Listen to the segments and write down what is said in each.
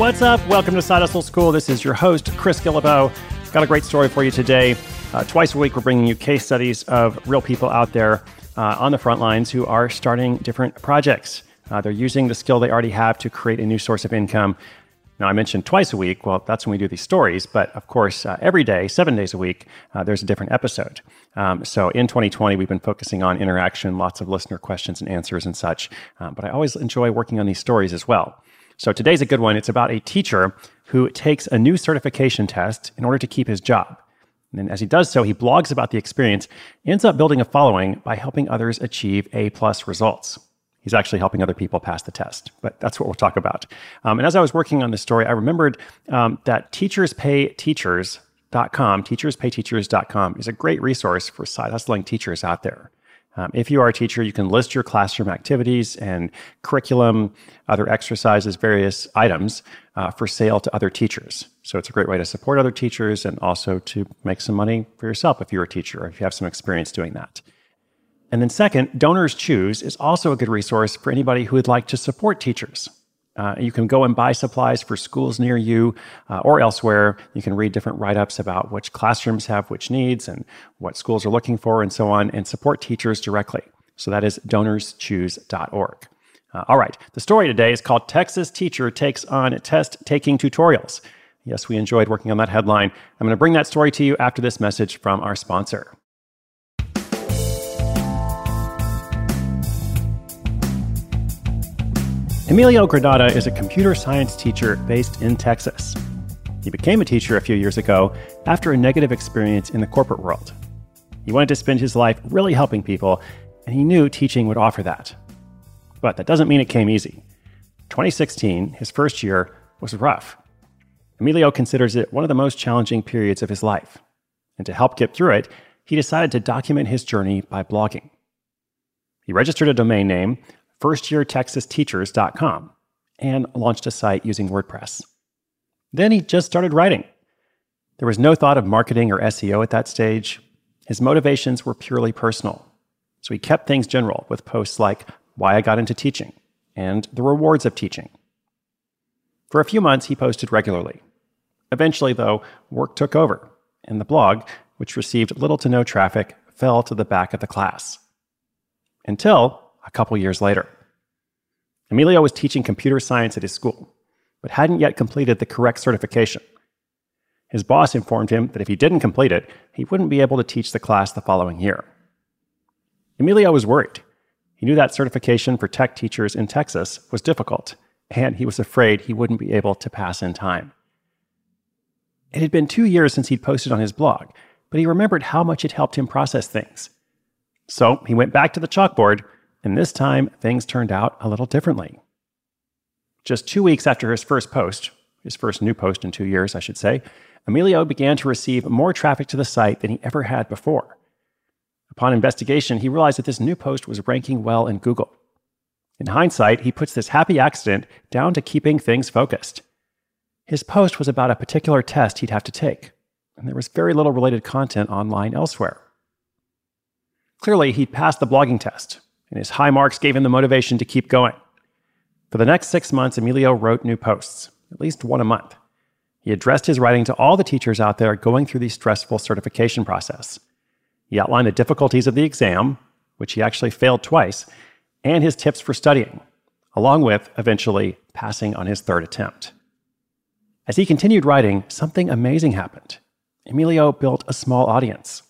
What's up? Welcome to Side Hustle School. This is your host, Chris Guillebeau. Got a great story for you today. Uh, twice a week, we're bringing you case studies of real people out there uh, on the front lines who are starting different projects. Uh, they're using the skill they already have to create a new source of income. Now, I mentioned twice a week. Well, that's when we do these stories. But of course, uh, every day, seven days a week, uh, there's a different episode. Um, so in 2020, we've been focusing on interaction, lots of listener questions and answers and such. Uh, but I always enjoy working on these stories as well. So today's a good one. It's about a teacher who takes a new certification test in order to keep his job. And as he does so, he blogs about the experience, ends up building a following by helping others achieve A plus results. He's actually helping other people pass the test, but that's what we'll talk about. Um, and as I was working on this story, I remembered um, that teacherspayteachers.com, teacherspayteachers.com is a great resource for side hustling teachers out there. Um, if you are a teacher, you can list your classroom activities and curriculum, other exercises, various items uh, for sale to other teachers. So it's a great way to support other teachers and also to make some money for yourself if you're a teacher or if you have some experience doing that. And then, second, Donors Choose is also a good resource for anybody who would like to support teachers. Uh, you can go and buy supplies for schools near you uh, or elsewhere. You can read different write ups about which classrooms have which needs and what schools are looking for and so on, and support teachers directly. So that is donorschoose.org. Uh, all right, the story today is called Texas Teacher Takes on Test Taking Tutorials. Yes, we enjoyed working on that headline. I'm going to bring that story to you after this message from our sponsor. Emilio Granada is a computer science teacher based in Texas. He became a teacher a few years ago after a negative experience in the corporate world. He wanted to spend his life really helping people, and he knew teaching would offer that. But that doesn't mean it came easy. 2016, his first year, was rough. Emilio considers it one of the most challenging periods of his life. And to help get through it, he decided to document his journey by blogging. He registered a domain name, firstyeartexasteachers.com and launched a site using WordPress. Then he just started writing. There was no thought of marketing or SEO at that stage. His motivations were purely personal. So he kept things general with posts like why I got into teaching and the rewards of teaching. For a few months, he posted regularly. Eventually, though, work took over, and the blog, which received little to no traffic, fell to the back of the class. Until a couple years later. Emilio was teaching computer science at his school, but hadn't yet completed the correct certification. His boss informed him that if he didn't complete it, he wouldn't be able to teach the class the following year. Emilio was worried. He knew that certification for tech teachers in Texas was difficult, and he was afraid he wouldn't be able to pass in time. It had been two years since he'd posted on his blog, but he remembered how much it helped him process things. So he went back to the chalkboard and this time, things turned out a little differently. Just two weeks after his first post, his first new post in two years, I should say, Emilio began to receive more traffic to the site than he ever had before. Upon investigation, he realized that this new post was ranking well in Google. In hindsight, he puts this happy accident down to keeping things focused. His post was about a particular test he'd have to take, and there was very little related content online elsewhere. Clearly, he'd passed the blogging test, and his high marks gave him the motivation to keep going. For the next six months, Emilio wrote new posts, at least one a month. He addressed his writing to all the teachers out there going through the stressful certification process. He outlined the difficulties of the exam, which he actually failed twice, and his tips for studying, along with eventually passing on his third attempt. As he continued writing, something amazing happened. Emilio built a small audience.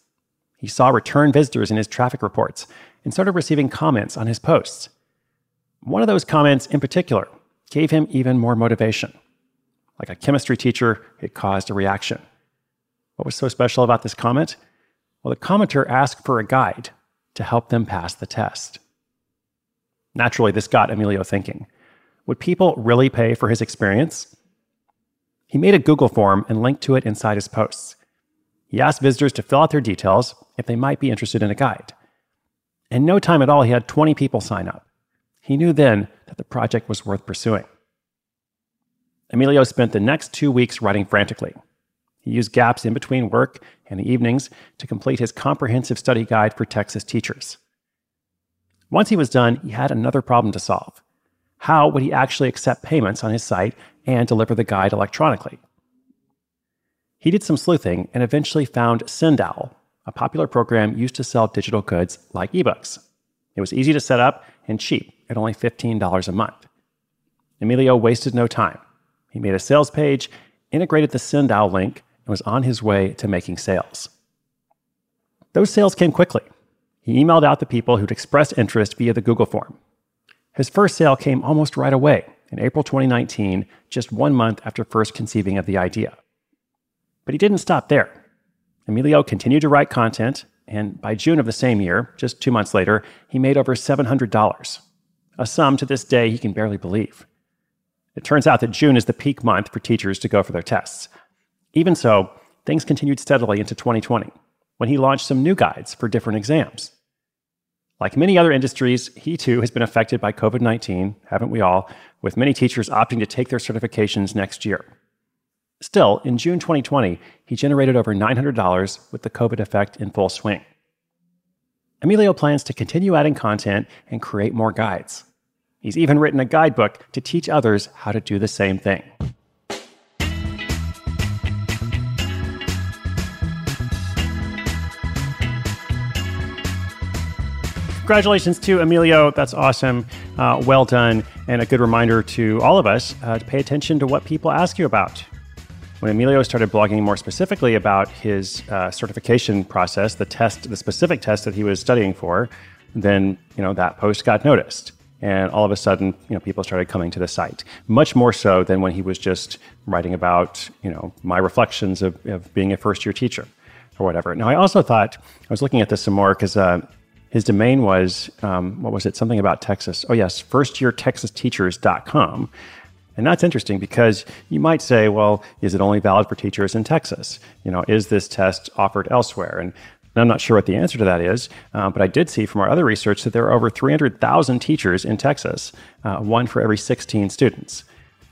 He saw return visitors in his traffic reports and started receiving comments on his posts. One of those comments in particular gave him even more motivation. Like a chemistry teacher, it caused a reaction. What was so special about this comment? Well, the commenter asked for a guide to help them pass the test. Naturally, this got Emilio thinking would people really pay for his experience? He made a Google form and linked to it inside his posts. He asked visitors to fill out their details if they might be interested in a guide. In no time at all, he had 20 people sign up. He knew then that the project was worth pursuing. Emilio spent the next two weeks writing frantically. He used gaps in between work and the evenings to complete his comprehensive study guide for Texas teachers. Once he was done, he had another problem to solve. How would he actually accept payments on his site and deliver the guide electronically? He did some sleuthing and eventually found Sendowl, a popular program used to sell digital goods like ebooks. It was easy to set up and cheap at only $15 a month. Emilio wasted no time. He made a sales page, integrated the Sendowl link, and was on his way to making sales. Those sales came quickly. He emailed out the people who'd expressed interest via the Google form. His first sale came almost right away in April 2019, just one month after first conceiving of the idea. But he didn't stop there. Emilio continued to write content, and by June of the same year, just two months later, he made over $700, a sum to this day he can barely believe. It turns out that June is the peak month for teachers to go for their tests. Even so, things continued steadily into 2020 when he launched some new guides for different exams. Like many other industries, he too has been affected by COVID 19, haven't we all, with many teachers opting to take their certifications next year. Still, in June 2020, he generated over $900 with the COVID effect in full swing. Emilio plans to continue adding content and create more guides. He's even written a guidebook to teach others how to do the same thing. congratulations to Emilio. That's awesome. Uh, well done. And a good reminder to all of us uh, to pay attention to what people ask you about. When Emilio started blogging more specifically about his uh, certification process, the test, the specific test that he was studying for, then you know that post got noticed, and all of a sudden, you know, people started coming to the site. Much more so than when he was just writing about, you know, my reflections of, of being a first year teacher or whatever. Now, I also thought I was looking at this some more because uh, his domain was, um, what was it? Something about Texas. Oh, yes, firstyeartexasteachers.com. And that's interesting because you might say, well, is it only valid for teachers in Texas? You know, is this test offered elsewhere? And I'm not sure what the answer to that is, uh, but I did see from our other research that there are over 300,000 teachers in Texas, uh, one for every 16 students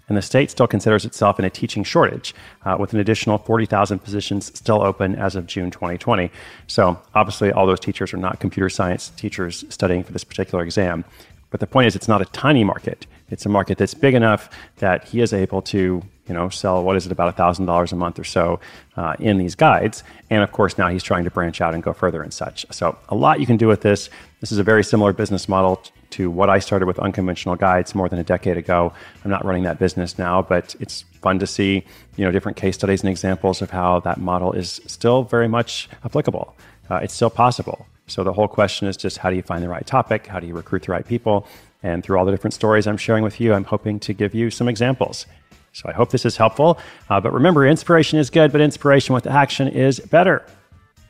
and the state still considers itself in a teaching shortage, uh, with an additional 40,000 positions still open as of June 2020. So, obviously, all those teachers are not computer science teachers studying for this particular exam. But the point is, it's not a tiny market. It's a market that's big enough that he is able to, you know, sell what is it about thousand dollars a month or so uh, in these guides. And of course, now he's trying to branch out and go further and such. So a lot you can do with this. This is a very similar business model to what I started with unconventional guides more than a decade ago. I'm not running that business now, but it's fun to see, you know, different case studies and examples of how that model is still very much applicable. Uh, it's still possible. So the whole question is just how do you find the right topic? How do you recruit the right people? And through all the different stories I'm sharing with you, I'm hoping to give you some examples. So I hope this is helpful. Uh, but remember, inspiration is good, but inspiration with action is better.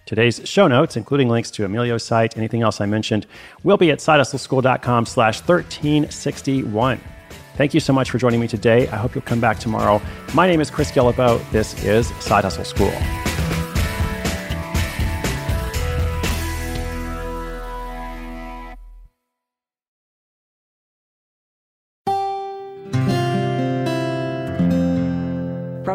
Today's show notes, including links to Emilio's site, anything else I mentioned, will be at sidehustleschool.com slash 1361. Thank you so much for joining me today. I hope you'll come back tomorrow. My name is Chris Guillebeau. This is Side Hustle School.